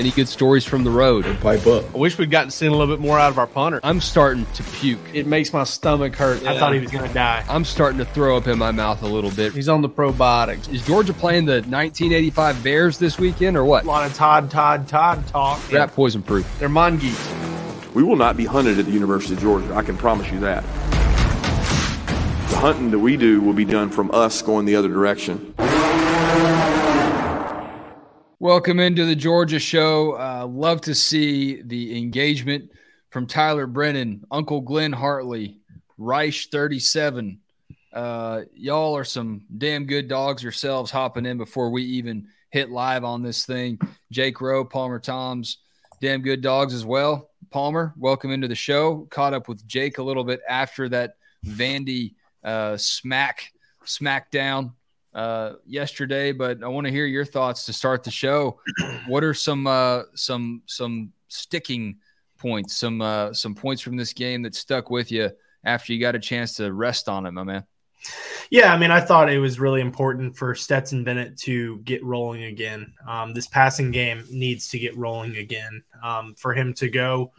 Any good stories from the road? Pipe up. I wish we'd gotten seen a little bit more out of our punter. I'm starting to puke. It makes my stomach hurt. I thought he was going to die. I'm starting to throw up in my mouth a little bit. He's on the probiotics. Is Georgia playing the 1985 Bears this weekend or what? A lot of Todd, Todd, Todd talk. Rat poison proof. They're mongoose. We will not be hunted at the University of Georgia. I can promise you that. The hunting that we do will be done from us going the other direction. Welcome into the Georgia show. Uh, love to see the engagement from Tyler Brennan, Uncle Glenn Hartley, Reich 37. Uh, y'all are some damn good dogs yourselves hopping in before we even hit live on this thing. Jake Rowe, Palmer Toms, damn good dogs as well. Palmer, welcome into the show. Caught up with Jake a little bit after that Vandy uh, smack smackdown uh, yesterday, but I want to hear your thoughts to start the show. What are some uh, some some sticking points, some uh, some points from this game that stuck with you after you got a chance to rest on it, my man? Yeah, I mean, I thought it was really important for Stetson Bennett to get rolling again. Um, this passing game needs to get rolling again. Um, for him to go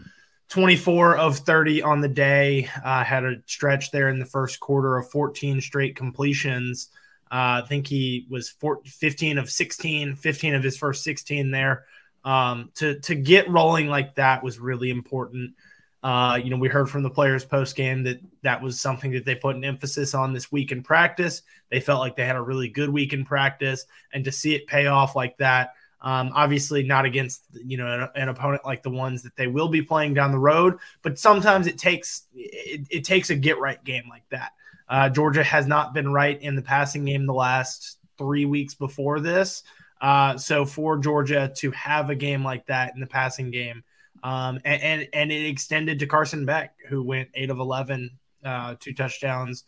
24 of 30 on the day, uh, had a stretch there in the first quarter of 14 straight completions. Uh, I think he was 14, 15 of 16, 15 of his first 16 there. Um, to to get rolling like that was really important. Uh, you know, we heard from the players post game that that was something that they put an emphasis on this week in practice. They felt like they had a really good week in practice, and to see it pay off like that, um, obviously not against you know an, an, opponent like the ones that they will be playing down the road, but sometimes it takes it, it takes a get right game like that. Uh, Georgia has not been right in the passing game the last three weeks before this. Uh, so for Georgia to have a game like that in the passing game um, and, and, and it extended to Carson Beck, who went eight of eleven, uh, two touchdowns,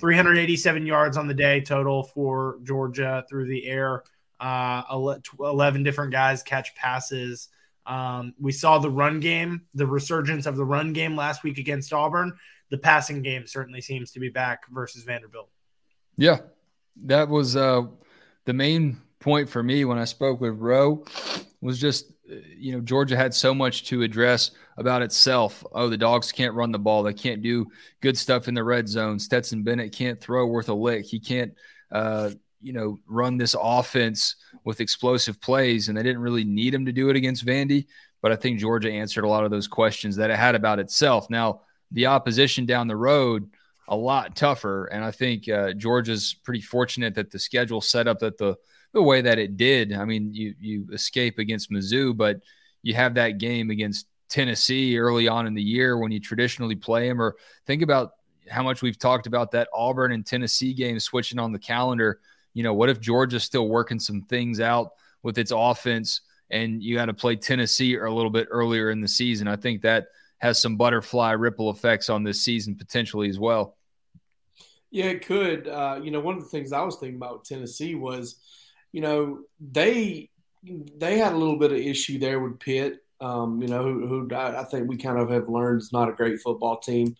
387 yards on the day total for Georgia through the air. Uh, 11 different guys catch passes. Um, we saw the run game, the resurgence of the run game last week against Auburn. The passing game certainly seems to be back versus Vanderbilt. Yeah, that was uh, the main point for me when I spoke with Rowe was just you know, Georgia had so much to address about itself. Oh, the dogs can't run the ball. They can't do good stuff in the red zone. Stetson Bennett can't throw worth a lick. He can't, uh, you know, run this offense with explosive plays. And they didn't really need him to do it against Vandy. But I think Georgia answered a lot of those questions that it had about itself. Now, the opposition down the road, a lot tougher. And I think uh, Georgia's pretty fortunate that the schedule set up that the the way that it did. I mean, you you escape against Mizzou, but you have that game against Tennessee early on in the year when you traditionally play them. Or think about how much we've talked about that Auburn and Tennessee game switching on the calendar. You know, what if Georgia's still working some things out with its offense and you got to play Tennessee a little bit earlier in the season? I think that has some butterfly ripple effects on this season potentially as well. Yeah, it could. Uh, you know, one of the things I was thinking about Tennessee was – you know, they they had a little bit of issue there with Pitt. Um, you know, who, who I think we kind of have learned is not a great football team.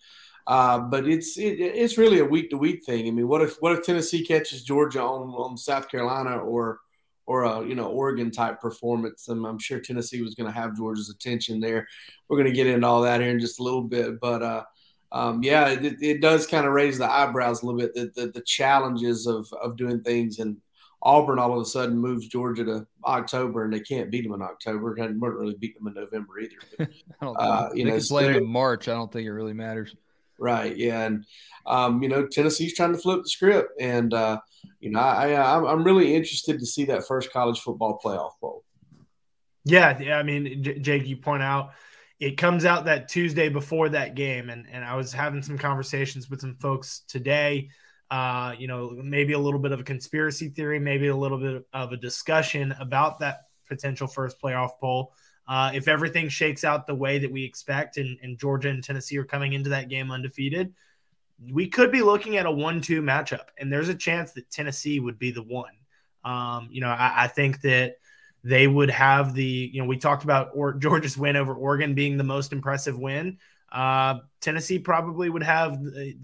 Uh, but it's it, it's really a week to week thing. I mean, what if what if Tennessee catches Georgia on, on South Carolina or or a you know Oregon type performance? And I'm sure Tennessee was going to have Georgia's attention there. We're going to get into all that here in just a little bit, but uh, um, yeah, it, it, does kind of raise the eyebrows a little bit. The, the, the challenges of of doing things and Auburn all of a sudden moves Georgia to October, and they can't beat them in October. And weren't really beat them in November either. But, uh, you they know, play them in March. I don't think it really matters. Right. Yeah, and um, you know Tennessee's trying to flip the script, and uh, you know I, I I'm really interested to see that first college football playoff bowl. Yeah, yeah. I mean, J- Jake, you point out it comes out that Tuesday before that game, and and I was having some conversations with some folks today uh, you know, maybe a little bit of a conspiracy theory, maybe a little bit of a discussion about that potential first playoff poll. Uh, if everything shakes out the way that we expect and, and, Georgia and Tennessee are coming into that game undefeated, we could be looking at a one-two matchup, and there's a chance that Tennessee would be the one. Um, you know, I, I, think that they would have the. You know, we talked about or, Georgia's win over Oregon being the most impressive win. Uh, Tennessee probably would have a,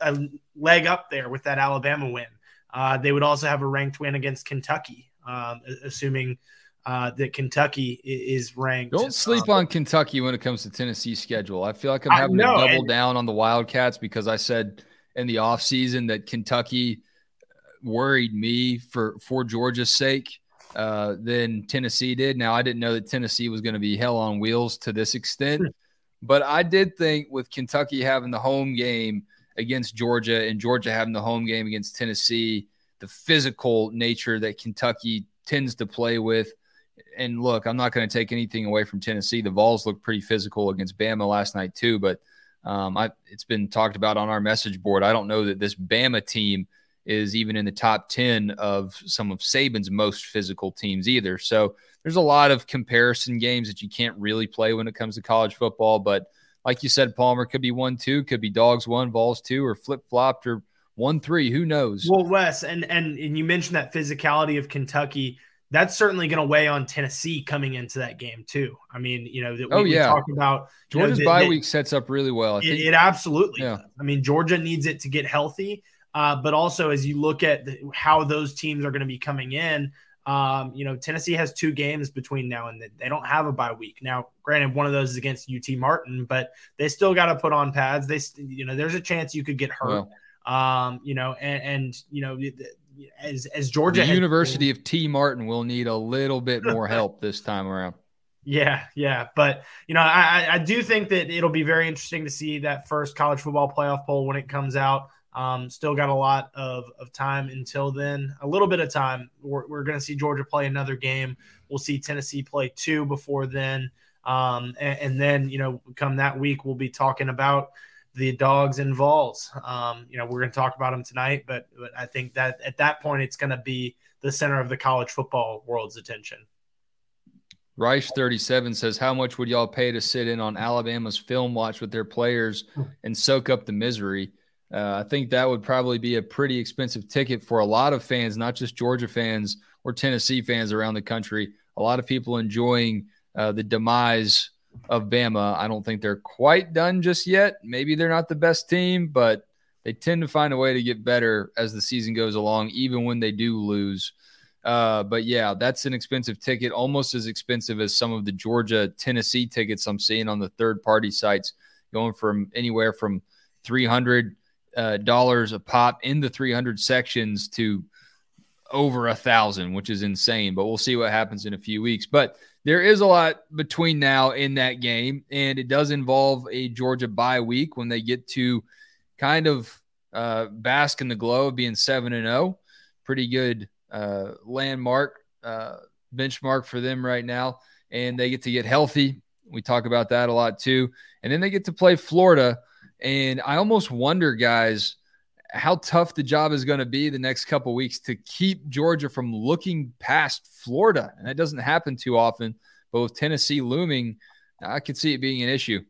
a, leg up there with that Alabama win. Uh, they would also have a ranked win against Kentucky, um, assuming uh, that Kentucky is ranked. Don't sleep uh, on Kentucky when it comes to Tennessee's schedule. I feel like I'm having know, to double and, down on the Wildcats because I said in the offseason that Kentucky worried me for for Georgia's sake uh, than Tennessee did. Now I didn't know that Tennessee was going to be hell on wheels to this extent, but I did think with Kentucky having the home game against Georgia and Georgia having the home game against Tennessee, the physical nature that Kentucky tends to play with. And look, I'm not going to take anything away from Tennessee. The Vols looked pretty physical against Bama last night too, but um, I, it's been talked about on our message board. I don't know that this Bama team is even in the top 10 of some of Saban's most physical teams either. So there's a lot of comparison games that you can't really play when it comes to college football. But like you said, Palmer could be one, two, could be dogs one, Vols two, or flip flopped or one, three. Who knows? Well, Wes, and, and, and you mentioned that physicality of Kentucky. That's certainly going to weigh on Tennessee coming into that game too. I mean, you know, that we, oh yeah, talk about Georgia's you know, bye week sets up really well. It, it, absolutely. Yeah. Does. I mean, Georgia needs it to get healthy, uh, but also, as you look at the, how those teams are going to be coming in, um, you know, Tennessee has two games between now and then. They don't have a bye week. Now, granted, one of those is against UT Martin, but they still got to put on pads. They, you know, there's a chance you could get hurt. Um, you know, and, and you know, as as Georgia, the University of T Martin will need a little bit more help this time around. Yeah, yeah, but you know, I I do think that it'll be very interesting to see that first college football playoff poll when it comes out. Um, still got a lot of, of time until then. A little bit of time. We're, we're going to see Georgia play another game. We'll see Tennessee play two before then. Um, and, and, then, you know, come that week, we'll be talking about the dogs and Vols. Um, you know, we're going to talk about them tonight, but, but I think that at that point, it's going to be the center of the college football world's attention. Reich 37 says, How much would y'all pay to sit in on Alabama's film watch with their players and soak up the misery? Uh, I think that would probably be a pretty expensive ticket for a lot of fans, not just Georgia fans or Tennessee fans around the country. A lot of people enjoying uh, the demise of Bama. I don't think they're quite done just yet. Maybe they're not the best team, but they tend to find a way to get better as the season goes along, even when they do lose. Uh, but yeah, that's an expensive ticket, almost as expensive as some of the Georgia Tennessee tickets I'm seeing on the third party sites, going from anywhere from 300 uh, dollars a pop in the 300 sections to over a thousand, which is insane. But we'll see what happens in a few weeks. But there is a lot between now in that game, and it does involve a Georgia bye week when they get to kind of uh, bask in the glow of being seven and zero. Oh. Pretty good uh, landmark uh, benchmark for them right now, and they get to get healthy. We talk about that a lot too, and then they get to play Florida and I almost wonder, guys, how tough the job is going to be the next couple weeks to keep Georgia from looking past Florida. And that doesn't happen too often. But with Tennessee looming, I could see it being an issue.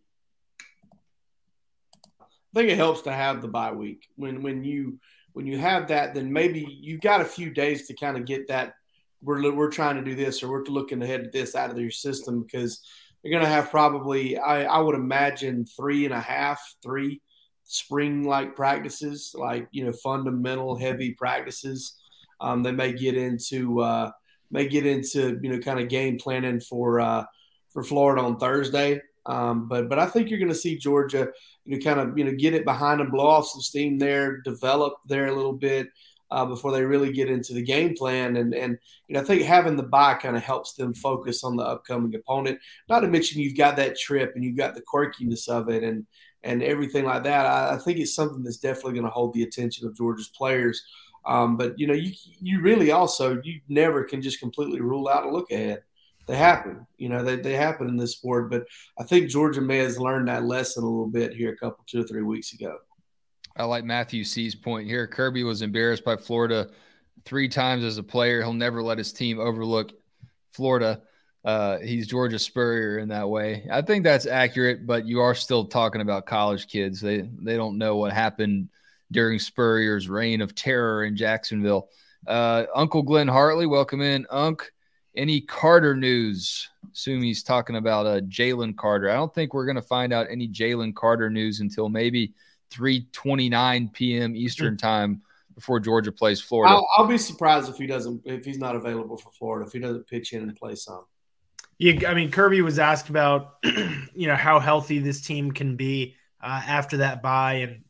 I think it helps to have the bye week. When when you when you have that, then maybe you've got a few days to kind of get that. We're we're trying to do this, or we're looking ahead at this out of your system because you're going to have probably, I, I would imagine, three and a half, three spring like practices, like, you know, fundamental heavy practices. Um, they may get into, uh, may get into, you know, kind of game planning for, uh, for Florida on Thursday. Um, but but I think you're going to see Georgia, you know, kind of you know get it behind them, blow off some steam there, develop there a little bit, uh, before they really get into the game plan. And and you know, I think having the bye kind of helps them focus on the upcoming opponent. Not to mention you've got that trip and you've got the quirkiness of it and and everything like that. I, I think it's something that's definitely going to hold the attention of Georgia's players. Um, but you know, you you really also you never can just completely rule out a look ahead. They happen, you know, they, they happen in this sport. But I think Georgia may has learned that lesson a little bit here a couple two or three weeks ago. I like Matthew C's point here. Kirby was embarrassed by Florida three times as a player. He'll never let his team overlook Florida. Uh, he's Georgia Spurrier in that way. I think that's accurate, but you are still talking about college kids. They they don't know what happened during Spurrier's reign of terror in Jacksonville. Uh, Uncle Glenn Hartley, welcome in, Unc. Any Carter news? Assume he's talking about uh, Jalen Carter. I don't think we're going to find out any Jalen Carter news until maybe 3:29 p.m. Eastern time before Georgia plays Florida. I'll, I'll, be surprised if he doesn't if he's not available for Florida if he doesn't pitch in and play some. Yeah, I mean Kirby was asked about you know how healthy this team can be uh, after that bye, and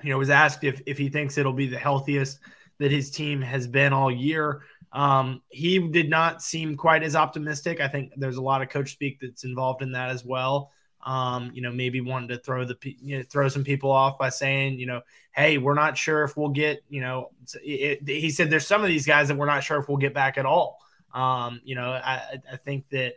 you know was asked if if he thinks it'll be the healthiest that his team has been all year. Um, he did not seem quite as optimistic. I think there's a lot of coach speak that's involved in that as well. Um, you know, maybe wanted to throw the you know, throw some people off by saying, you know, hey, we're not sure if we'll get, you know, it, it, he said there's some of these guys that we're not sure if we'll get back at all. Um, you know, I, I think that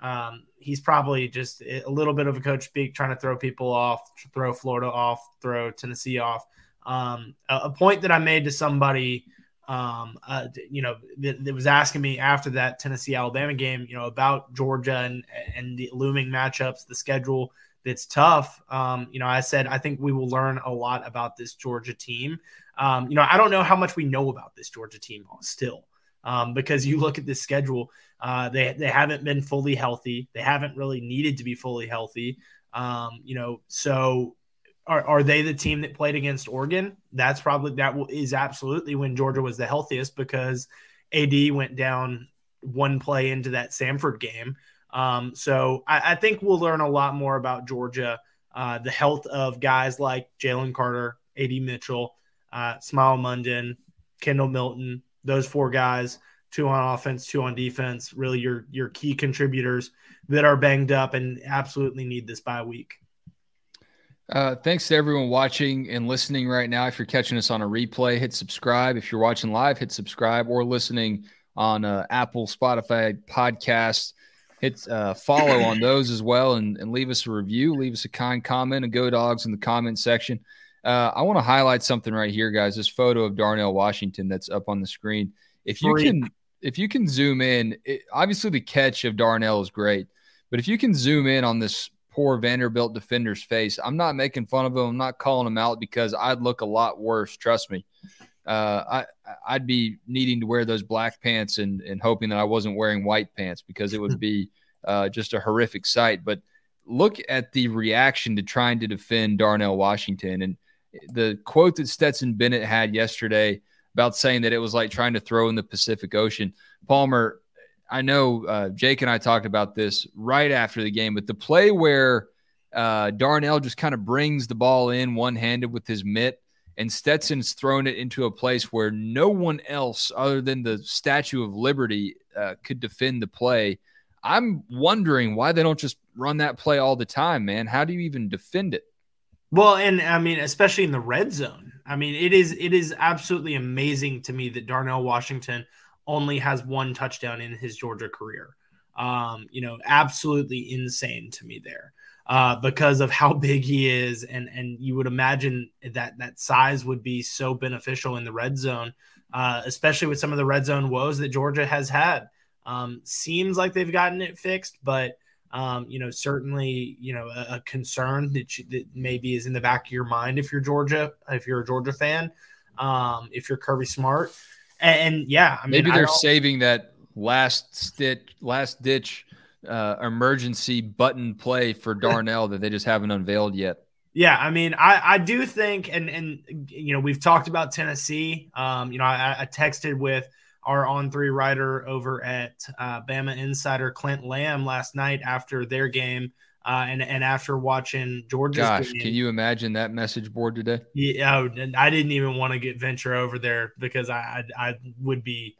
um, he's probably just a little bit of a coach speak, trying to throw people off, throw Florida off, throw Tennessee off. Um, a, a, point that I made to somebody um, uh, you know, that, that, was asking me after that Tennessee Alabama game, you know, about Georgia and and the looming matchups, the schedule that's tough. Um, you know, I said I think we will learn a lot about this Georgia team. Um, you know, I don't know how much we know about this Georgia team still. Um, because you look at this schedule, uh, they they haven't been fully healthy. They haven't really needed to be fully healthy. Um, you know, so are, are they the team that played against Oregon? That's probably that is absolutely when Georgia was the healthiest because AD went down one play into that Samford game. Um, so I, I, think we'll learn a lot more about Georgia, uh, the health of guys like Jalen Carter, AD Mitchell, uh, Smael Mondon, Kendall Milton, those four guys, two on offense, two on defense, really your your key contributors that are banged up and absolutely need this bye week. Uh, thanks to everyone watching and listening right now. If you're catching us on a replay, hit subscribe. If you're watching live, hit subscribe or listening on uh, Apple, Spotify, podcast. Hit uh, follow on those as well and, and leave us a review. Leave us a kind comment and go dogs in the comment section. Uh, I want to highlight something right here, guys. This photo of Darnell Washington that's up on the screen. If you can, if you can zoom in, it, obviously the catch of Darnell is great, but if you can zoom in on this poor Vanderbilt defender's face. I'm not making fun of him. I'm not calling him out because I'd look a lot worse. Trust me. Uh, I I'd be needing to wear those black pants and and hoping that I wasn't wearing white pants because it would be uh, just a horrific sight. But look at the reaction to trying to defend Darnell Washington and the quote that Stetson Bennett had yesterday about saying that it was like trying to throw in the Pacific Ocean. Palmer, I know uh, Jake and I talked about this right after the game, but the play where uh, Darnell just kind of brings the ball in one handed with his mitt, and Stetson's thrown it into a place where no one else other than the Statue of Liberty uh, could defend the play. I'm wondering why they don't just run that play all the time, man. How do you even defend it? Well, and I mean, especially in the red zone. I mean, it is it is absolutely amazing to me that Darnell Washington – only has one touchdown in his Georgia career. Um, you know, absolutely insane to me there uh, because of how big he is, and and you would imagine that that size would be so beneficial in the red zone, uh, especially with some of the red zone woes that Georgia has had. Um, seems like they've gotten it fixed, but um, you know, certainly, you know, a, a concern that, you, that maybe is in the back of your mind if you're Georgia, if you're a Georgia fan, um, if you're Kirby Smart. And, and yeah, I mean, maybe they're saving that last stitch, last ditch uh, emergency button play for Darnell that they just haven't unveiled yet. Yeah, I mean, I, I do think, and and you know, we've talked about Tennessee. Um, you know, I, I texted with our on three writer over at uh, Bama Insider Clint Lamb last night after their game uh, and and after watching Georgia's Gosh, game, can you imagine that message board today? Yeah, oh, I didn't even want to get venture over there because I I, I would be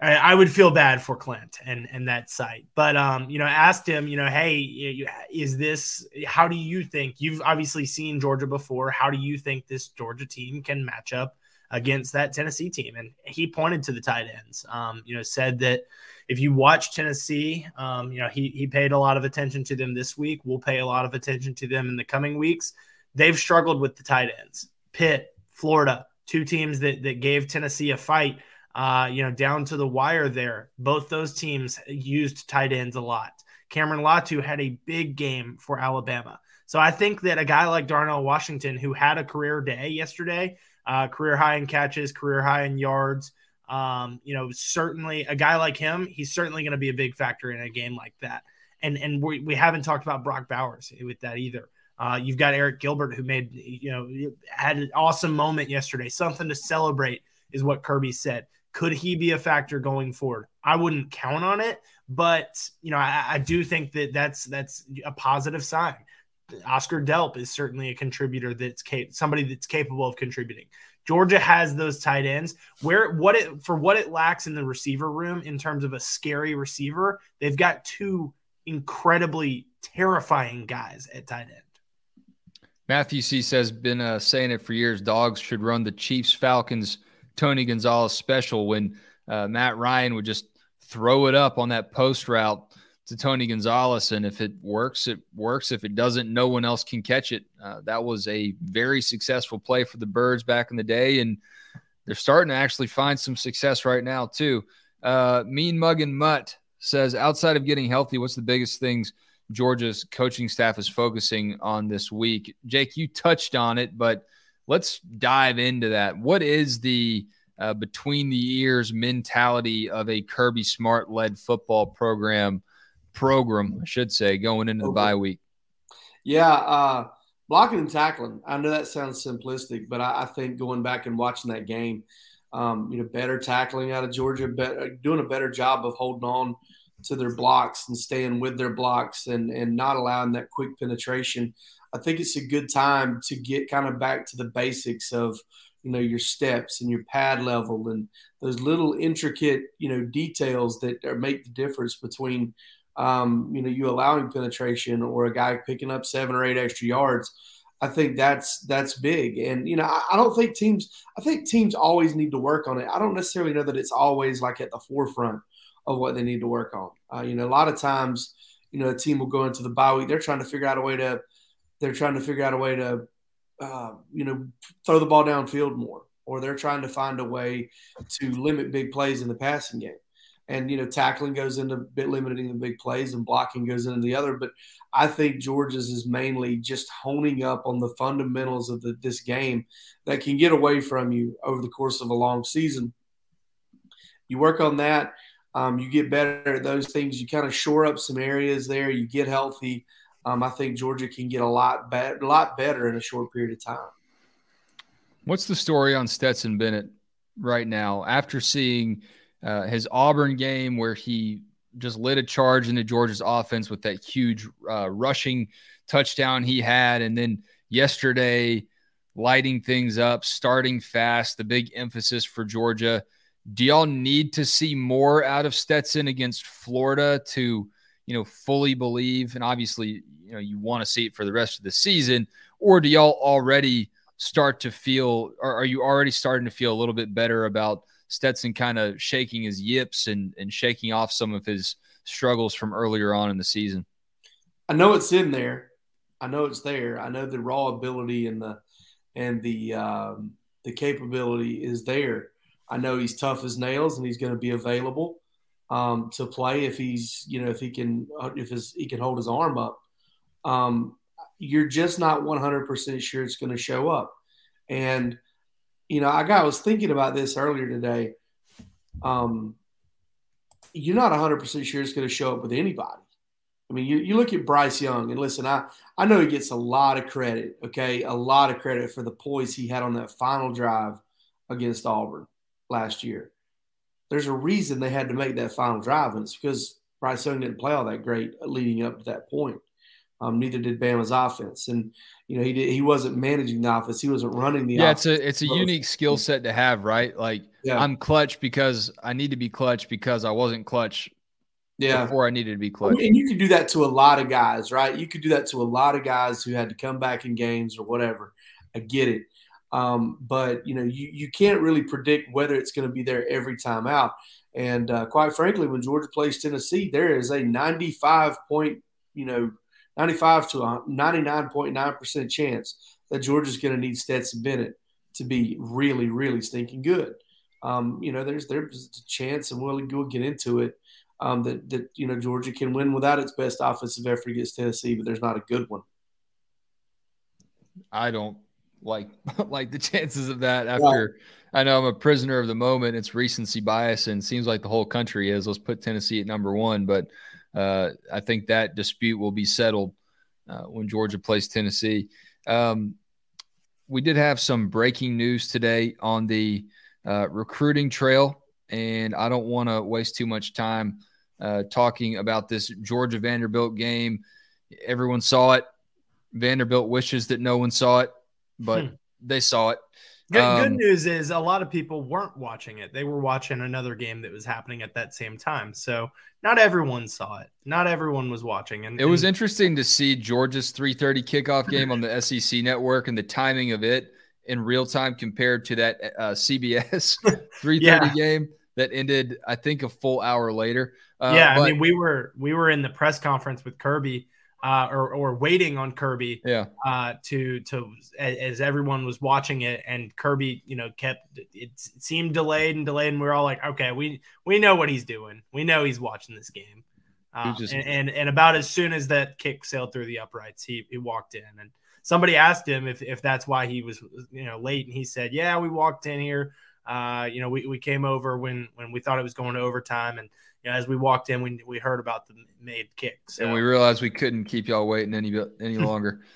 I, I, would feel bad for Clint and and that site. But um, you know, asked him, you know, hey, is this? How do you think? You've obviously seen Georgia before. How do you think this Georgia team can match up against that Tennessee team? And he pointed to the tight ends. Um, you know, said that if you watch Tennessee, um, you know, he, he paid a lot of attention to them this week. We'll pay a lot of attention to them in the coming weeks. They've struggled with the tight ends. Pitt, Florida, two teams that that gave Tennessee a fight. Uh, you know, down to the wire there. Both those teams used tight ends a lot. Cameron Latu had a big game for Alabama. So I think that a guy like Darnell Washington, who had a career day yesterday, uh, career high in catches, career high in yards, um, you know, certainly a guy like him, he's certainly going to be a big factor in a game like that. And and we, we haven't talked about Brock Bowers with that either. Uh, you've got Arik Gilbert who made you know had an awesome moment yesterday, something to celebrate is what Kirby said. Could he be a factor going forward? I wouldn't count on it, but you know I, I do think that that's that's a positive sign. Oscar Delp is certainly a contributor that's cap- somebody that's capable of contributing. Georgia has those tight ends where what it for what it lacks in the receiver room in terms of a scary receiver, they've got two incredibly terrifying guys at tight end. Matthew C says, been uh, saying it for years. Dogs should run the Chiefs Falcons Tony Gonzalez special when uh, Matt Ryan would just throw it up on that post route to Tony Gonzalez. And if it works, it works. If it doesn't, no one else can catch it. Uh, that was a very successful play for the Birds back in the day. And they're starting to actually find some success right now, too. Uh, mean Muggin Mutt says, outside of getting healthy, what's the biggest things Georgia's coaching staff is focusing on this week? Jake, you touched on it, but let's dive into that. What is the uh, between the ears mentality of a Kirby Smart led football program? Program, I should say, going into the bye week. Yeah, uh, blocking and tackling. I know that sounds simplistic, but I, I think going back and watching that game, um, you know, better tackling out of Georgia, better, doing a better job of holding on to their blocks and staying with their blocks and and not allowing that quick penetration. I think it's a good time to get kind of back to the basics of you know your steps and your pad level and those little intricate you know details that are, make the difference between um, you know you allowing penetration or a guy picking up seven or eight extra yards. I think that's that's big, and you know I, I don't think teams. I think teams always need to work on it. I don't necessarily know that it's always like at the forefront of what they need to work on. Uh, you know, a lot of times, you know, a team will go into the bye week. They're trying to figure out a way to they're trying to figure out a way to, uh, you know, throw the ball downfield more, or they're trying to find a way to limit big plays in the passing game. And you know, tackling goes into bit limiting the big plays, and blocking goes into the other. But I think Georgia's is mainly just honing up on the fundamentals of the, this game that can get away from you over the course of a long season. You work on that. Um, you get better at those things. You kind of shore up some areas there. You get healthy um, I think Georgia can get a lot better, a lot better in a short period of time. What's the story on Stetson Bennett right now after seeing uh, his Auburn game where he just lit a charge into Georgia's offense with that huge uh, rushing touchdown he had, and then yesterday lighting things up, starting fast, the big emphasis for Georgia. Do y'all need to see more out of Stetson against Florida to you know, fully believe? And obviously, you know, you want to see it for the rest of the season, or do y'all already start to feel, or are you already starting to feel a little bit better about Stetson kind of shaking his yips and, and shaking off some of his struggles from earlier on in the season? I know it's in there. I know it's there. I know the raw ability and the and the um, the capability is there. I know he's tough as nails and he's going to be available um, to play if he's you know if he can if his he can hold his arm up. Um, you're just not 100% sure it's going to show up. And you know, I got I was thinking about this earlier today. Um, you're not 100% sure it's going to show up with anybody. I mean, you, you look at Bryce Young, and listen, I, I know he gets a lot of credit, okay? A lot of credit for the poise he had on that final drive against Auburn last year there's a reason they had to make that final drive, and it's because Bryce Young didn't play all that great leading up to that point. Um, neither did Bama's offense, and you know he did, he wasn't managing the offense. He wasn't running the. Yeah, offense. it's a it's a unique skill set to have, right? Like yeah. I'm clutch because I need to be clutch because I wasn't clutch. Yeah. Before I needed to be clutch. And you could do that to a lot of guys, right? You could do that to a lot of guys who had to come back in games or whatever. I get it. Um, but you know, you, you can't really predict whether it's going to be there every time out. And uh, quite frankly, when Georgia plays Tennessee, there is a 95 point, you know, 95 to 99.9% chance that Georgia's going to need Stetson Bennett to be really, really stinking good. Um, you know, there's there's a chance, and we'll, we'll get into it, um, that that you know Georgia can win without its best offensive effort against Tennessee, but there's not a good one. I don't like like the chances of that after I know I'm a prisoner of the moment. It's recency bias and seems like the whole country is. Let's put Tennessee at number one, but uh, I think that dispute will be settled uh, when Georgia plays Tennessee. Um, we did have some breaking news today on the uh, recruiting trail, and I don't want to waste too much time uh, talking about this Georgia Vanderbilt game. Everyone saw it. Vanderbilt wishes that no one saw it, but hmm. they saw it. Good, um, good, news is a lot of people weren't watching it. They were watching another game that was happening at that same time. So not everyone saw it. Not everyone was watching. And it was interesting to see Georgia's 3:30 kickoff game on the SEC network and the timing of it in real time compared to that uh, CBS 3:30 yeah. game that ended, I think, a full hour later. Uh, yeah, but, I mean, we were we were in the press conference with Kirby uh, or, or waiting on Kirby yeah. uh, to to as everyone was watching it and Kirby you know kept it seemed delayed and delayed and we are all like okay we we know what he's doing. We know he's watching this game. Uh, just, and, and, and about as soon as that kick sailed through the uprights he, he walked in and somebody asked him if, if that's why he was you know late and he said yeah we walked in here. Uh, you know we, we came over when when we thought it was going to overtime and you know, as we walked in, we, we heard about the made kicks, so. and we realized we couldn't keep y'all waiting any any longer.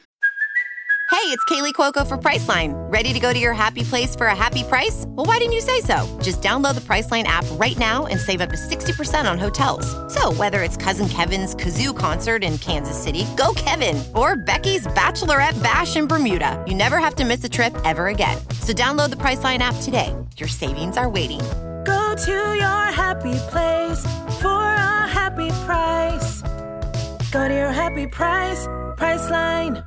Hey, it's Kaley Cuoco for Priceline. Ready to go to your happy place for a happy price? Well, why didn't you say so? Just download the Priceline app right now and save up to sixty percent on hotels. So whether it's Cousin Kevin's kazoo concert in Kansas City, go Kevin, or Becky's bachelorette bash in Bermuda, you never have to miss a trip ever again. So download the Priceline app today. Your savings are waiting Go to your happy place for a happy price. Go to your happy price, Priceline.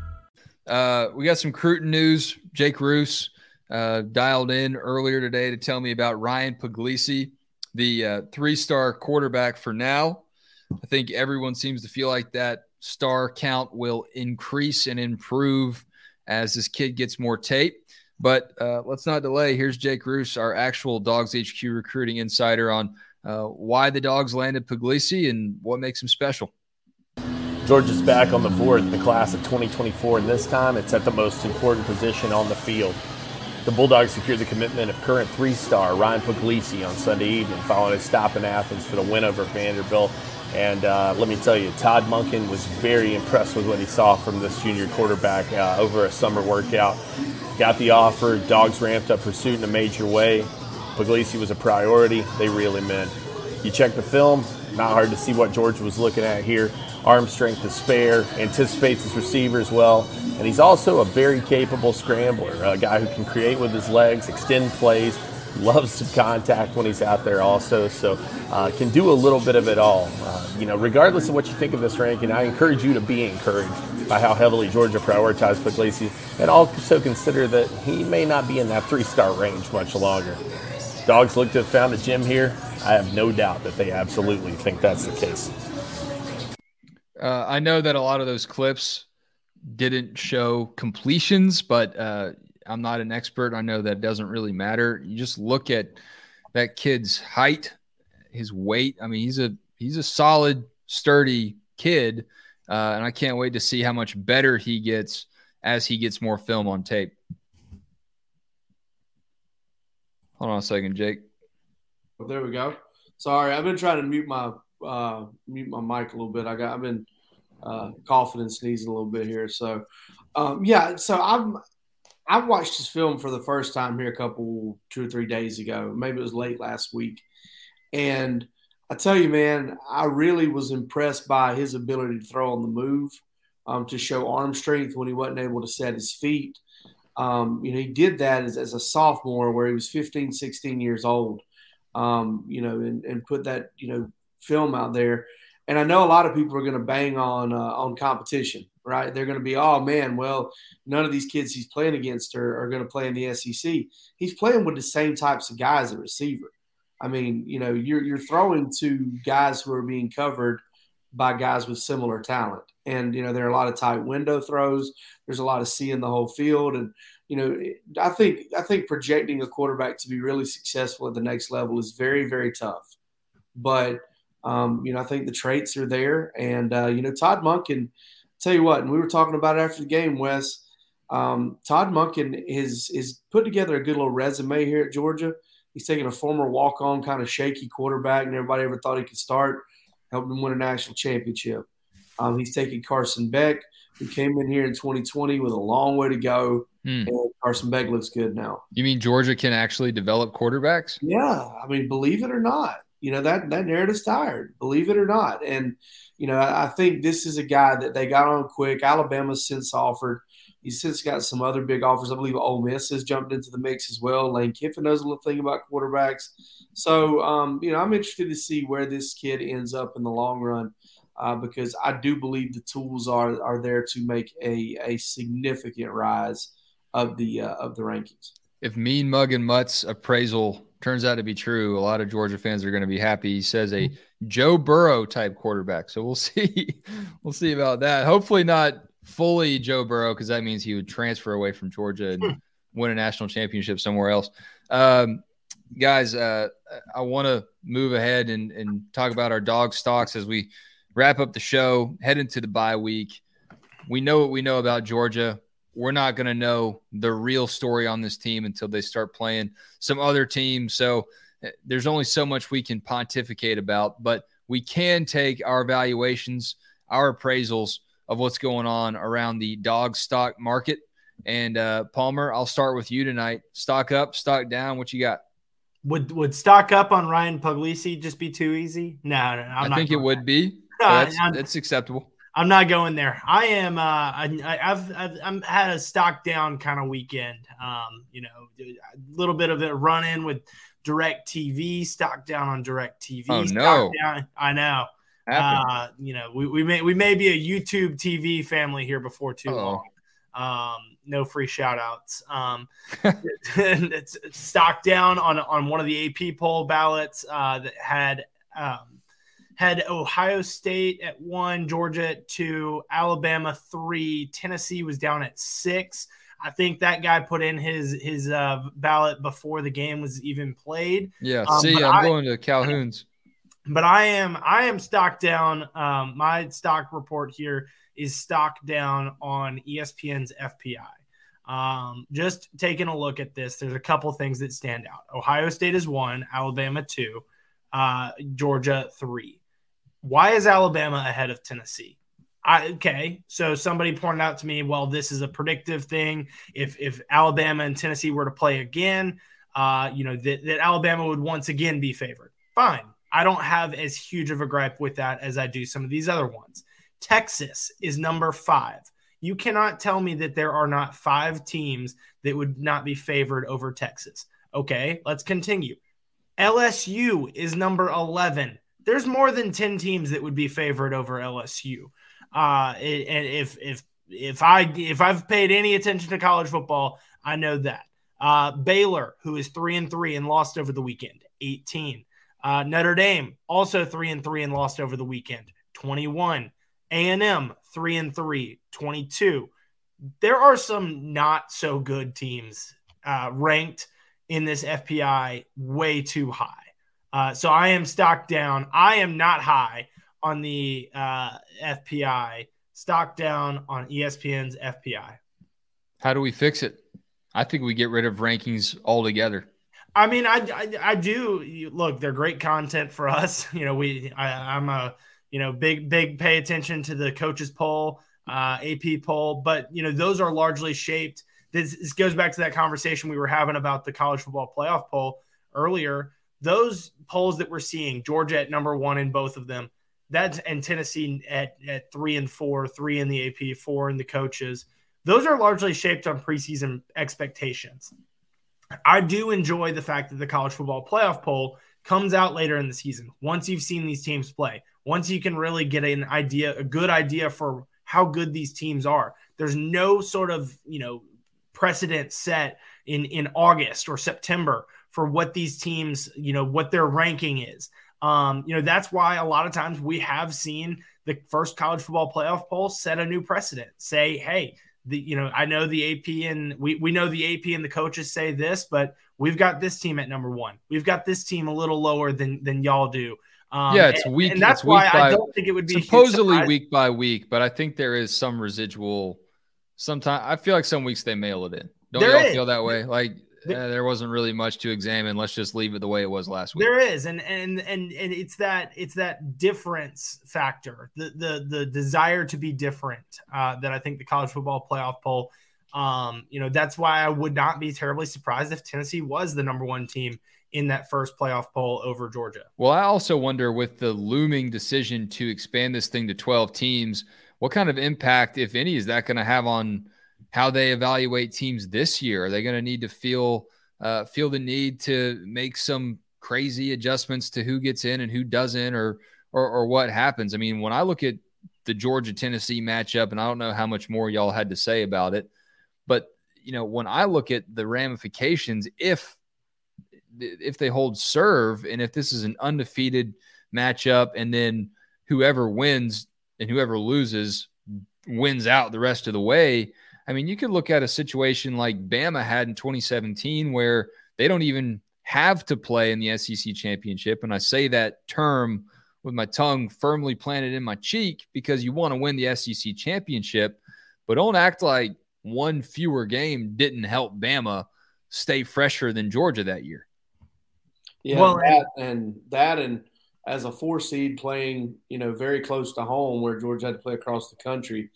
Uh, we got some Cruton news. Jake Roos uh, dialed in earlier today to tell me about Ryan Puglisi, the uh, three-star quarterback for now. I think everyone seems to feel like that star count will increase and improve as this kid gets more tape. But uh, let's not delay. Here's Jake Roos, our actual DawgsHQ recruiting insider, on uh, why the Dogs landed Puglisi and what makes him special. Georgia's back on the board in the class of 2024, and this time it's at the most important position on the field. The Bulldogs secured the commitment of current three star Ryan Puglisi on Sunday evening following a stop in Athens for the win over Vanderbilt. And uh, let me tell you, Todd Monken was very impressed with what he saw from this junior quarterback uh, over a summer workout. Got the offer, dogs ramped up pursuit in a major way. Puglisi was a priority, they really meant. You check the film, not hard to see what George was looking at here. Arm strength to spare, anticipates his receivers well, and he's also a very capable scrambler, a guy who can create with his legs, extend plays, loves some contact when he's out there also, so uh, can do a little bit of it all. Uh, you know, regardless of what you think of this ranking, I encourage you to be encouraged by how heavily Georgia prioritized Puglisi, and also consider that he may not be in that three-star range much longer. Dogs look to have found a gem here. I have no doubt that they absolutely think that's the case. Uh, I know that a lot of those clips didn't show completions, but uh, I'm not an expert. I know that doesn't really matter. You just look at that kid's height, his weight. I mean, he's a he's a solid, sturdy kid, uh, and I can't wait to see how much better he gets as he gets more film on tape. Hold on a second, Jake. Oh, there we go. Sorry, I've been trying to mute my uh, mute my mic a little bit. I got I've been uh, coughing and sneezing a little bit here. So um, yeah, so I'm I watched his film for the first time here a couple, two or three days ago. Maybe it was late last week. And I tell you, man, I really was impressed by his ability to throw on the move, um, to show arm strength when he wasn't able to set his feet. Um, you know, he did that as, as, a sophomore where he was 15, 16 years old, um, you know, and, and put that, you know, film out there. And I know a lot of people are going to bang on uh, on competition right? They're going to be, oh man, well, none of these kids he's playing against are, are going to play in the SEC. He's playing with the same types of guys at receiver. I mean, you know, you're you're throwing to guys who are being covered by guys with similar talent. And, you know, there are a lot of tight window throws. There's a lot of seeing the whole field. And, you know, I think I think projecting a quarterback to be really successful at the next level is very very tough. But um, you know, I think the traits are there, and uh, you know, Todd Monken. Tell you what, and we were talking about it after the game, Wes. Um, Todd Monken is is put together a good little resume here at Georgia. He's taking a former walk on kind of shaky quarterback, and everybody ever thought he could start, helped him win a national championship. Um, he's taking Carson Beck, who came in here in 2020 with a long way to go. Hmm. And Carson Beck looks good now. You mean Georgia can actually develop quarterbacks? Yeah, I mean, believe it or not, you know that that narrative's tired. Believe it or not, and you know I think this is a guy that they got on quick. Alabama since offered. He's since got some other big offers. I believe Ole Miss has jumped into the mix as well. Lane Kiffin knows a little thing about quarterbacks. So, um, you know, I'm interested to see where this kid ends up in the long run uh, because I do believe the tools are are there to make a, a significant rise of the uh, of the rankings. If Mean Mug and Mutt's appraisal turns out to be true, a lot of Georgia fans are going to be happy. He says a Joe Burrow type quarterback. So we'll see. we'll see about that. Hopefully not fully Joe Burrow because that means he would transfer away from Georgia and hmm. win a national championship somewhere else. Um, guys, uh, I want to move ahead and, and talk about our dog stocks as we wrap up the show, head into the bye week. We know what we know about Georgia. We're not going to know the real story on this team until they start playing some other teams. So uh, there's only so much we can pontificate about, but we can take our evaluations, our appraisals of what's going on around the dog stock market. And uh, Palmer, I'll start with you tonight. Stock up, stock down. What you got? Would would stock up on Ryan Puglisi just be too easy? No, no i think it would be. that's, that's acceptable. I'm not going there. I am. Uh, I, have I've, I've had a stock down kind of weekend. Um, you know, a little bit of a run in with DirecTV, stock down on DirecTV. Oh no! Down. I know. Uh, you know, we, we may we may be a YouTube TV family here before too long. Um, no free shout outs. Um, it's, it's stock down on on one of the AP poll ballots uh, that had um, had Ohio State at one, Georgia at two, Alabama three, Tennessee was down at six. I think that guy put in his his uh, ballot before the game was even played. Yeah, um, see, I'm I, going to Calhoun's but I am I am stock down. Um, my stock report here is stock down on ESPN's FPI. Um, just taking a look at this, there's a couple things that stand out. Ohio State is one, Alabama two, uh, Georgia three. Why is Alabama ahead of Tennessee? I, okay, so somebody pointed out to me, well, this is a predictive thing. If if Alabama and Tennessee were to play again, uh, you know that, that Alabama would once again be favored. Fine, I don't have as huge of a gripe with that as I do some of these other ones. Texas is number five. You cannot tell me that there are not five teams that would not be favored over Texas. Okay, let's continue. LSU is number 11. There's more than 10 teams that would be favored over LSU. Uh, and if, if, if I if I've paid any attention to college football, I know that. Uh, Baylor, who is three and three and lost over the weekend, 18. Uh, Notre Dame also three and three and lost over the weekend. 21. A&M three and three. 22. There are some not so good teams uh, ranked in this FPI way too high. Uh, so I am stocked down. I am not high on the uh, FPI. Stock down on ESPN's FPI. How do we fix it? I think we get rid of rankings altogether. I mean, I, I, I do look. They're great content for us. You know, we I, am a you know big big pay attention to the coaches poll, uh, AP poll, but you know those are largely shaped. This, this goes back to that conversation we were having about the college football playoff poll earlier. Those polls that we're seeing, Georgia at number one in both of them, that's and Tennessee at at three and four, three in the AP, four in the coaches. Those are largely shaped on preseason expectations. I do enjoy the fact that the college football playoff poll comes out later in the season. Once you've seen these teams play, once you can really get an idea, a good idea for how good these teams are. There's no sort of, you know, precedent set in in August or September for what these teams, you know, what their ranking is. Um, you know, that's why a lot of times we have seen the first college football playoff poll set a new precedent. Say, hey, the you know I know the AP and we we know the AP and the coaches say this, but we've got this team at number one. We've got this team a little lower than than y'all do. Um, yeah, it's week. And, that's week why by, I don't think it would be supposedly week by week, but I think there is some residual. Sometimes I feel like some weeks they mail it in. Don't there y'all is. feel that way? Like uh, there wasn't really much to examine. Let's just leave it the way it was last week. There is, and and and and it's that it's that difference factor, the the the desire to be different uh, that I think the college football playoff poll. Um, you know, that's why I would not be terribly surprised if Tennessee was the number one team in that first playoff poll over Georgia. Well, I also wonder with the looming decision to expand this thing to 12 teams, what kind of impact, if any, is that going to have on how they evaluate teams this year? Are they going to need to feel uh, feel the need to make some crazy adjustments to who gets in and who doesn't, or or, or what happens? I mean, when I look at the Georgia Tennessee matchup, and I don't know how much more y'all had to say about it, but you know, when I look at the ramifications, if if they hold serve and if this is an undefeated matchup and then whoever wins and whoever loses wins out the rest of the way i mean you could look at a situation like bama had in 2017 where they don't even have to play in the sec championship and i say that term with my tongue firmly planted in my cheek because you want to win the sec championship but don't act like one fewer game didn't help bama stay fresher than georgia that year yeah, well, that and that and as a four seed playing, you know, very close to home where Georgia had to play across the country.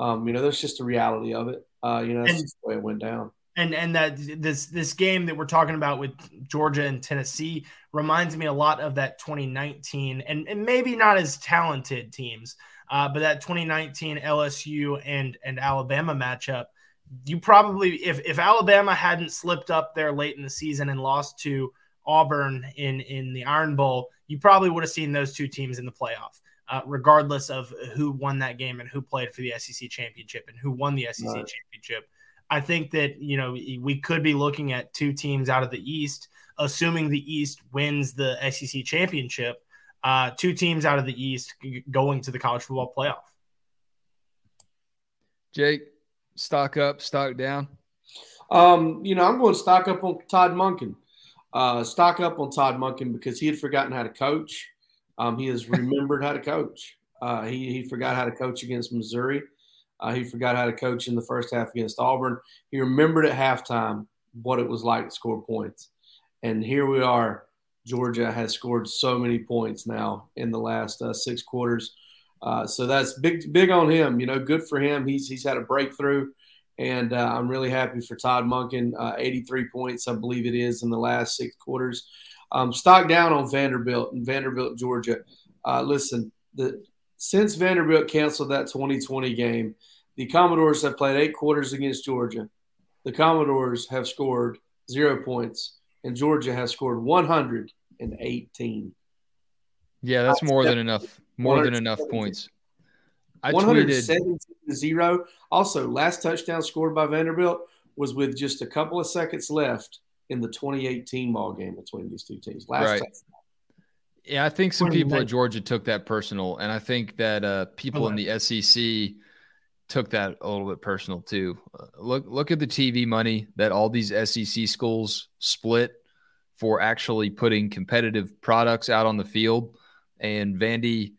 Um, you know, that's just the reality of it. Uh, you know, that's and, just the way it went down. And and that this this game that we're talking about with Georgia and Tennessee reminds me a lot of that 2019 and, and maybe not as talented teams, uh, but that 2019 LSU and and Alabama matchup. You probably if if Alabama hadn't slipped up there late in the season and lost to Auburn in in the Iron Bowl, you probably would have seen those two teams in the playoff, uh, regardless of who won that game and who played for the SEC championship and who won the SEC right. championship. I think that you know we could be looking at two teams out of the East, assuming the East wins the SEC championship. Uh, two teams out of the East going to the college football playoff. Jake, stock up, stock down. Um, you know, I'm going to stock up on Todd Monken uh, stock up on Todd Monken because he had forgotten how to coach. Um, he has remembered how to coach. Uh, he, he forgot how to coach against Missouri. Uh, he forgot how to coach in the first half against Auburn. He remembered at halftime what it was like to score points. And here we are. Georgia has scored so many points now in the last uh, six quarters. Uh, so that's big, big on him. You know, good for him. He's he's had a breakthrough. And uh, I'm really happy for Todd Monken. uh, 83 points, I believe it is, in the last six quarters. Um, stock down on Vanderbilt and Vanderbilt, Georgia. Uh, listen, the, since Vanderbilt canceled that 2020 game, the Commodores have played eight quarters against Georgia. The Commodores have scored zero points, and Georgia has scored 118. Yeah, that's more than enough. More than enough points. I 117 to zero. Also, last touchdown scored by Vanderbilt was with just a couple of seconds left in the 2018 ball game between these two teams. Last right. touchdown. Yeah, I think some people at Georgia took that personal, and I think that uh, people in the SEC took that a little bit personal too. Uh, look, look at the TV money that all these SEC schools split for actually putting competitive products out on the field, and Vandy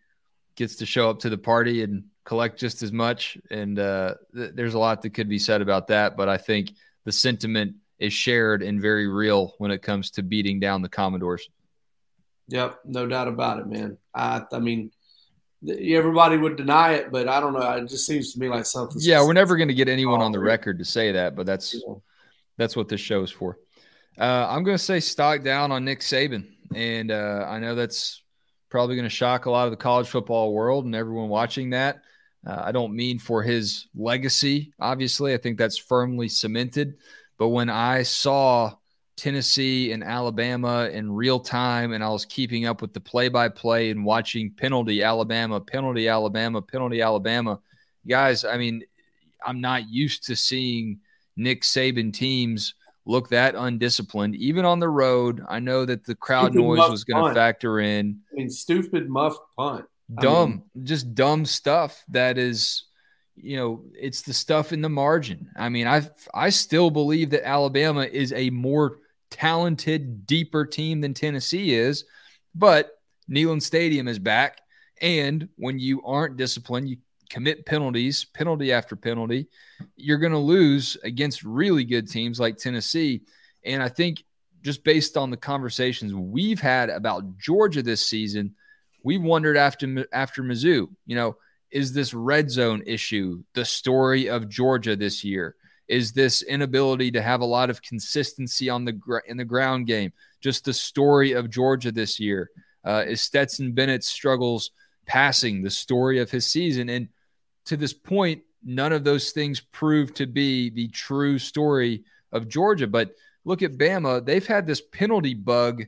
gets to show up to the party and collect just as much. And uh, th- there's a lot that could be said about that. But I think the sentiment is shared and very real when it comes to beating down the Commodores. Yep, no doubt about it, man. I, I mean, everybody would deny it, but I don't know. It just seems to me like something. Yeah, we're never going to get anyone on the record to say that, but that's that's what this show is for. Uh, I'm going to say stock down on Nick Saban, and uh, I know that's probably going to shock a lot of the college football world and everyone watching that. Uh, I don't mean for his legacy, obviously. I think that's firmly cemented. But when I saw Tennessee and Alabama in real time, and I was keeping up with the play by play and watching penalty Alabama, penalty Alabama, penalty Alabama, guys, I mean, I'm not used to seeing Nick Saban teams look that undisciplined, even on the road. I know that the crowd stupid noise was going to factor in. I mean, stupid muff punt. Dumb, I mean, just dumb stuff that is you know, it's the stuff in the margin. I mean, I I still believe that Alabama is a more talented, deeper team than Tennessee is, but Neyland Stadium is back, and when you aren't disciplined, you commit penalties, penalty after penalty, you're going to lose against really good teams like Tennessee. And I think just based on the conversations we've had about Georgia this season, we wondered after after Mizzou, you know, is this red zone issue the story of Georgia this year? Is this inability to have a lot of consistency on the gr- in the ground game just the story of Georgia this year? Uh, is Stetson Bennett's struggles passing the story of his season? And to this point, none of those things prove to be the true story of Georgia. But look at Bama; they've had this penalty bug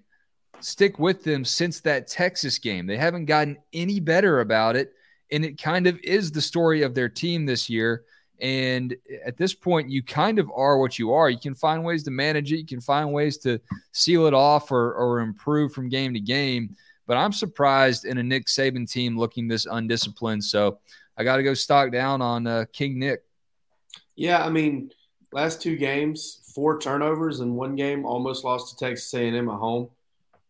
stick with them since that Texas game. They haven't gotten any better about it. And it kind of is the story of their team this year. And at this point, you kind of are what you are. You can find ways to manage it, you can find ways to seal it off or, or improve from game to game. But I'm surprised in a Nick Saban team looking this undisciplined. So I got to go stock down on uh, King Nick. Yeah, I mean, last two games, four turnovers in one game, almost lost to Texas A&M at home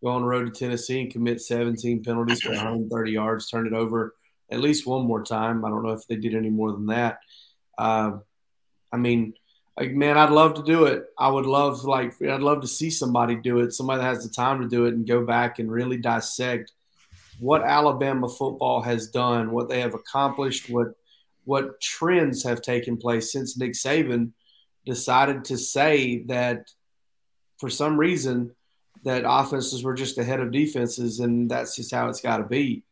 go on the road to Tennessee and commit 17 penalties for 130 yards, turn it over at least one more time. I don't know if they did any more than that. Uh, I mean, like man, I'd love to do it. I would love like I'd love to see somebody do it, somebody that has the time to do it and go back and really dissect what Alabama football has done, what they have accomplished, what what trends have taken place since Nick Saban decided to say that for some reason that offenses were just ahead of defenses, and that's just how it's got to be.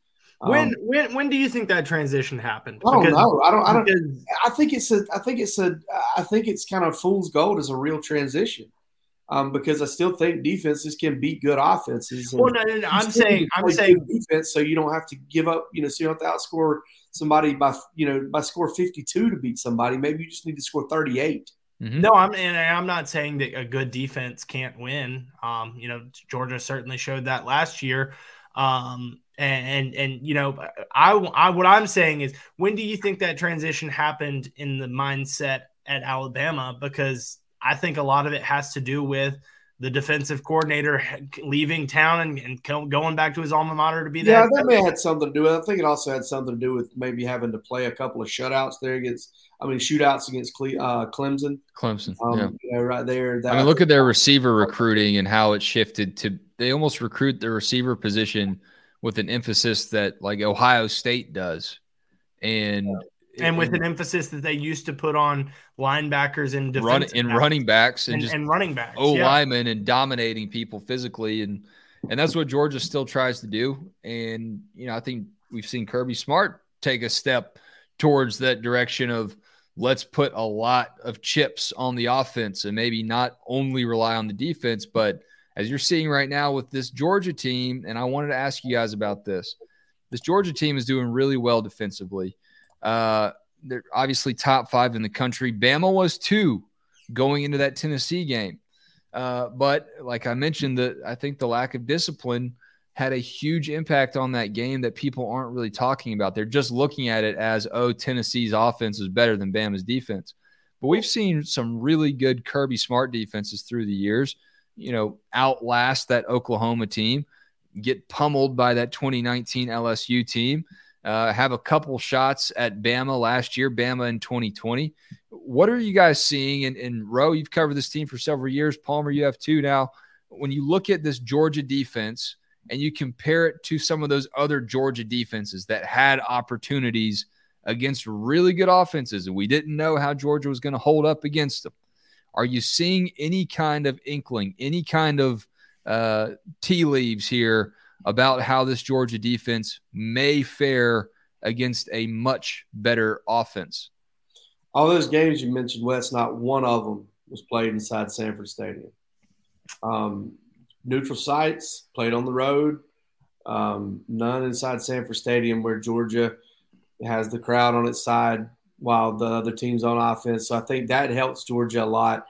When um, when when do you think that transition happened? I don't because, know. I don't. I don't. Because, I think it's a. I think it's a. I think it's kind of fool's gold as a real transition. Um, because I still think defenses can beat good offenses. Well, no, no, no I'm saying, I'm saying defense, so you don't have to give up. You know, so you don't have to outscore somebody by you know by score 52 to beat somebody. Maybe you just need to score 38. Mm-hmm. No, I'm and I'm not saying that a good defense can't win. Um, you know, Georgia certainly showed that last year. Um, and, and and you know, I, I what I'm saying is, when do you think that transition happened in the mindset at Alabama? Because I think a lot of it has to do with the defensive coordinator leaving town and, and going back to his alma mater to be there. Yeah, that may have had something to do with it. I think it also had something to do with maybe having to play a couple of shutouts there against, I mean, shootouts against Cle- uh, Clemson. Clemson, um, yeah. You know, right there. That, I mean, look at their receiver recruiting and how it shifted to, they almost recruit the receiver position with an emphasis that like Ohio State does. And and with an emphasis that they used to put on linebackers and run, in running backs and, and, just and running backs, oh yeah. linemen and dominating people physically and and that's what Georgia still tries to do. And you know, I think we've seen Kirby Smart take a step towards that direction of let's put a lot of chips on the offense and maybe not only rely on the defense, but as you're seeing right now with this Georgia team, and I wanted to ask you guys about this. This Georgia team is doing really well defensively. Uh, they're obviously top five in the country. Bama was two going into that Tennessee game. Uh, but like I mentioned, that I think the lack of discipline had a huge impact on that game that people aren't really talking about. They're just looking at it as, oh, Tennessee's offense is better than Bama's defense. But we've seen some really good Kirby Smart defenses through the years, you know, outlast that Oklahoma team, get pummeled by that 2019 LSU team uh, have a couple shots at Bama last year, Bama in 2020. What are you guys seeing? And, and Rowe, you've covered this team for several years. Palmer, you have too now. When you look at this Georgia defense and you compare it to some of those other Georgia defenses that had opportunities against really good offenses, and we didn't know how Georgia was going to hold up against them. Are you seeing any kind of inkling, any kind of uh, tea leaves here about how this Georgia defense may fare against a much better offense. All those games you mentioned, Wes, not one of them was played inside Sanford Stadium. Um, neutral sites, played on the road, um, none inside Sanford Stadium where Georgia has the crowd on its side while the other team's on offense. So I think that helps Georgia a lot.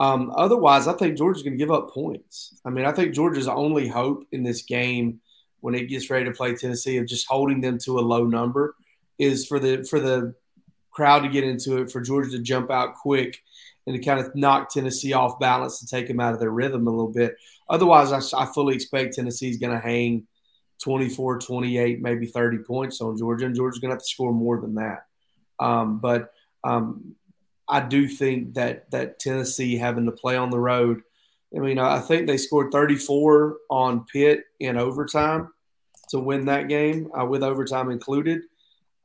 Um, otherwise, I think Georgia's going to give up points. I mean, I think Georgia's only hope in this game when it gets ready to play Tennessee of just holding them to a low number is for the for the crowd to get into it, for Georgia to jump out quick and to kind of knock Tennessee off balance and take them out of their rhythm a little bit. Otherwise, I, I fully expect Tennessee's going to hang 24, 28, maybe 30 points on Georgia, and Georgia's going to have to score more than that. Um, but um, I do think that that Tennessee having to play on the road. I mean, I think they scored 34 on Pitt in overtime to win that game, uh, with overtime included.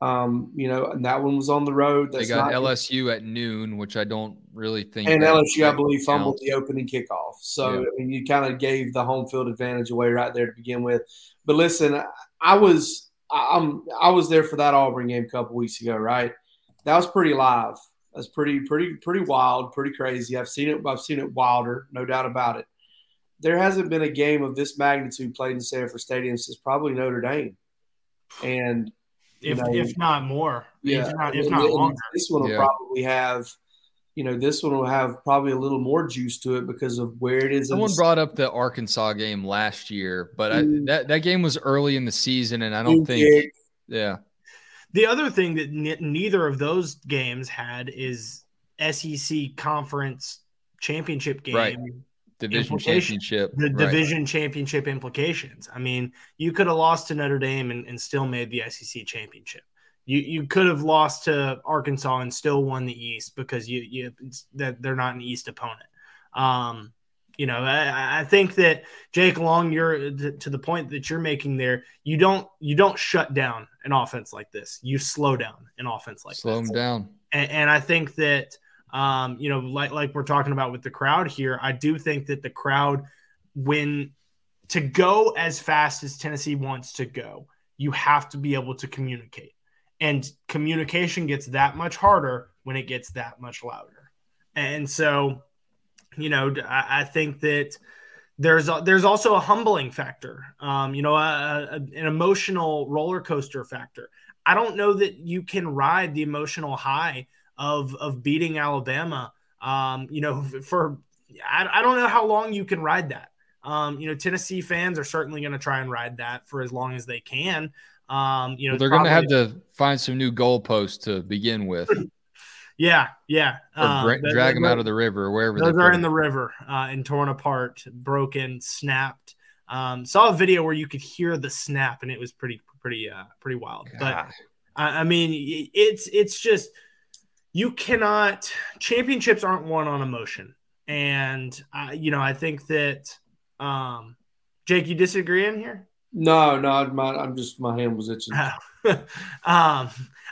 Um, you know, and that one was on the road. That's they got not, LSU at noon, which I don't really think. And LSU, I believe, fumbled the opening kickoff. So yeah. I mean, you kind of gave the home field advantage away right there to begin with. But listen, I was I'm I was there for that Auburn game a couple weeks ago, right? That was pretty live. That's pretty pretty pretty wild, pretty crazy. I've seen it. I've seen it wilder, no doubt about it. There hasn't been a game of this magnitude played in Sanford Stadium since probably Notre Dame, and if know, if not more. Yeah, if not, if not longer. This one will yeah. probably have, you know, this one will have probably a little more juice to it because of where it is. Someone brought up the Arkansas game last year, but I, mm. that that game was early in the season, and I don't think. Yeah. The other thing that neither of those games had is SEC conference championship game right. division championship the right. division championship implications. I mean you could have lost to notre dame and, and still made the sec championship. You you could have lost to arkansas and still won the east because you you that they're not an east opponent. Um you know I, I think that jake long you're to the point that you're making there you don't you don't shut down an offense like this you slow down an offense like slow this. them down and, and i think that um, you know, like like we're talking about with the crowd here, I do think that the crowd, when to go as fast as Tennessee wants to go, you have to be able to communicate, and communication gets that much harder when it gets that much louder. And so, you know, I, I think that there's a, there's also a humbling factor, um, you know, a, a, an emotional roller coaster factor. I don't know that you can ride the emotional high of of beating Alabama. Um, you know, for I, I don't know how long you can ride that. Um, you know, Tennessee fans are certainly going to try and ride that for as long as they can. Um, you know, well, they're going to have to find some new goalposts to begin with. yeah, yeah. Um, drag they're, them out of the river or wherever. They Those are in the river uh, and torn apart, broken, snapped. Um, saw a video where you could hear the snap, and it was pretty, pretty, uh, pretty wild. God. But I, I mean, it's it's just you cannot championships aren't won on emotion and uh, you know i think that um jake you disagree in here no no my, i'm just my hand was itching um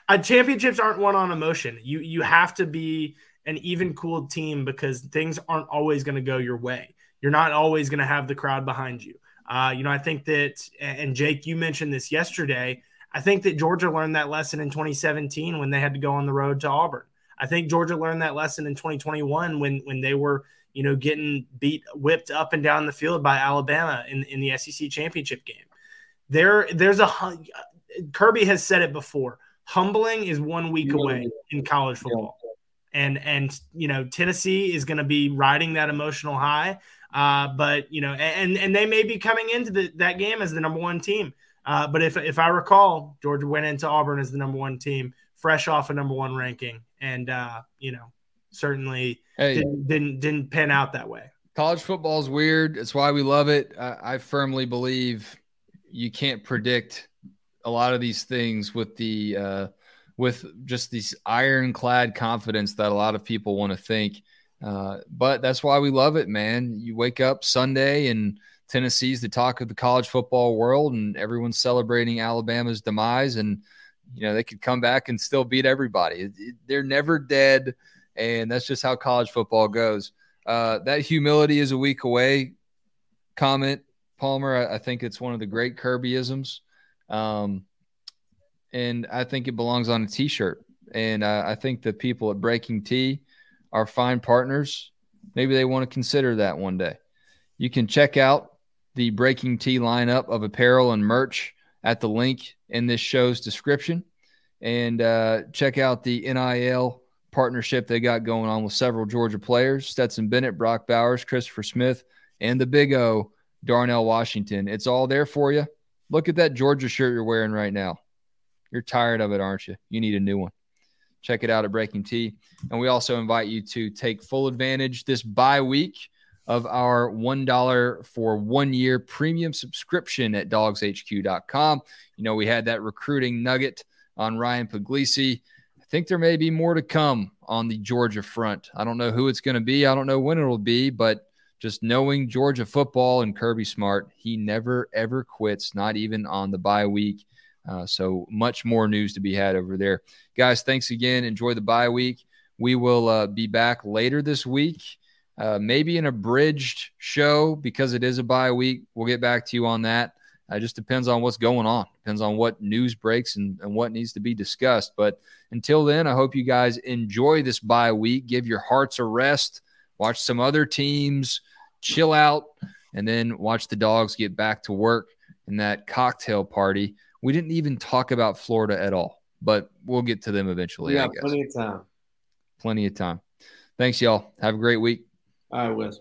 uh, championships aren't won on emotion you you have to be an even cooled team because things aren't always going to go your way you're not always going to have the crowd behind you uh, you know i think that and jake you mentioned this yesterday I think that Georgia learned that lesson in 2017 when they had to go on the road to Auburn. I think Georgia learned that lesson in 2021 when when they were you know getting beat whipped up and down the field by Alabama in in the SEC championship game. There there's a Kirby has said it before. Humbling is one week away in college football. And and you know Tennessee is going to be riding that emotional high, uh, but you know, and and they may be coming into the, that game as the number one team. Uh, but if if I recall, Georgia went into Auburn as the number one team, fresh off a number one ranking, and uh, you know, certainly hey, didn't, didn't didn't pan out that way. College football is weird. It's why we love it. I, I firmly believe you can't predict a lot of these things with the uh, with just this ironclad confidence that a lot of people want to think. Uh, but that's why we love it, man. You wake up Sunday and Tennessee's the talk of the college football world, and everyone's celebrating Alabama's demise. And you know they could come back and still beat everybody. They're never dead, and that's just how college football goes. Uh, that humility is a week away. Comment, Palmer. I, think it's one of the great Kirbyisms, um, and I think it belongs on a T-shirt. And uh, I think the people at BreakingT are fine partners. Maybe they want to consider that one day. You can check out the BreakingT lineup of apparel and merch at the link in this show's description. And uh, check out the NIL partnership they got going on with several Georgia players Stetson Bennett, Brock Bowers, Christopher Smith, and the big O, Darnell Washington. It's all there for you. Look at that Georgia shirt you're wearing right now. You're tired of it, aren't you? You need a new one. Check it out at BreakingT. And we also invite you to take full advantage this bye week of our $1 for one year premium subscription at dawgshq.com. You know, we had that recruiting nugget on Ryan Puglisi. I think there may be more to come on the Georgia front. I don't know who it's going to be. I don't know when it'll be, but just knowing Georgia football and Kirby Smart, he never ever quits, not even on the bye week. Uh, so much more news to be had over there. Guys, thanks again. Enjoy the bye week. We will uh, be back later this week, uh, maybe an abridged show because it is a bye week. We'll get back to you on that. It just depends on what's going on, depends on what news breaks and, and what needs to be discussed. But until then, I hope you guys enjoy this bye week. Give your hearts a rest, watch some other teams, chill out, and then watch the dogs get back to work in that cocktail party we didn't even talk about Florida at all, but we'll get to them eventually. Yeah, plenty of time. Plenty of time. Thanks, y'all. Have a great week. All right, Wes.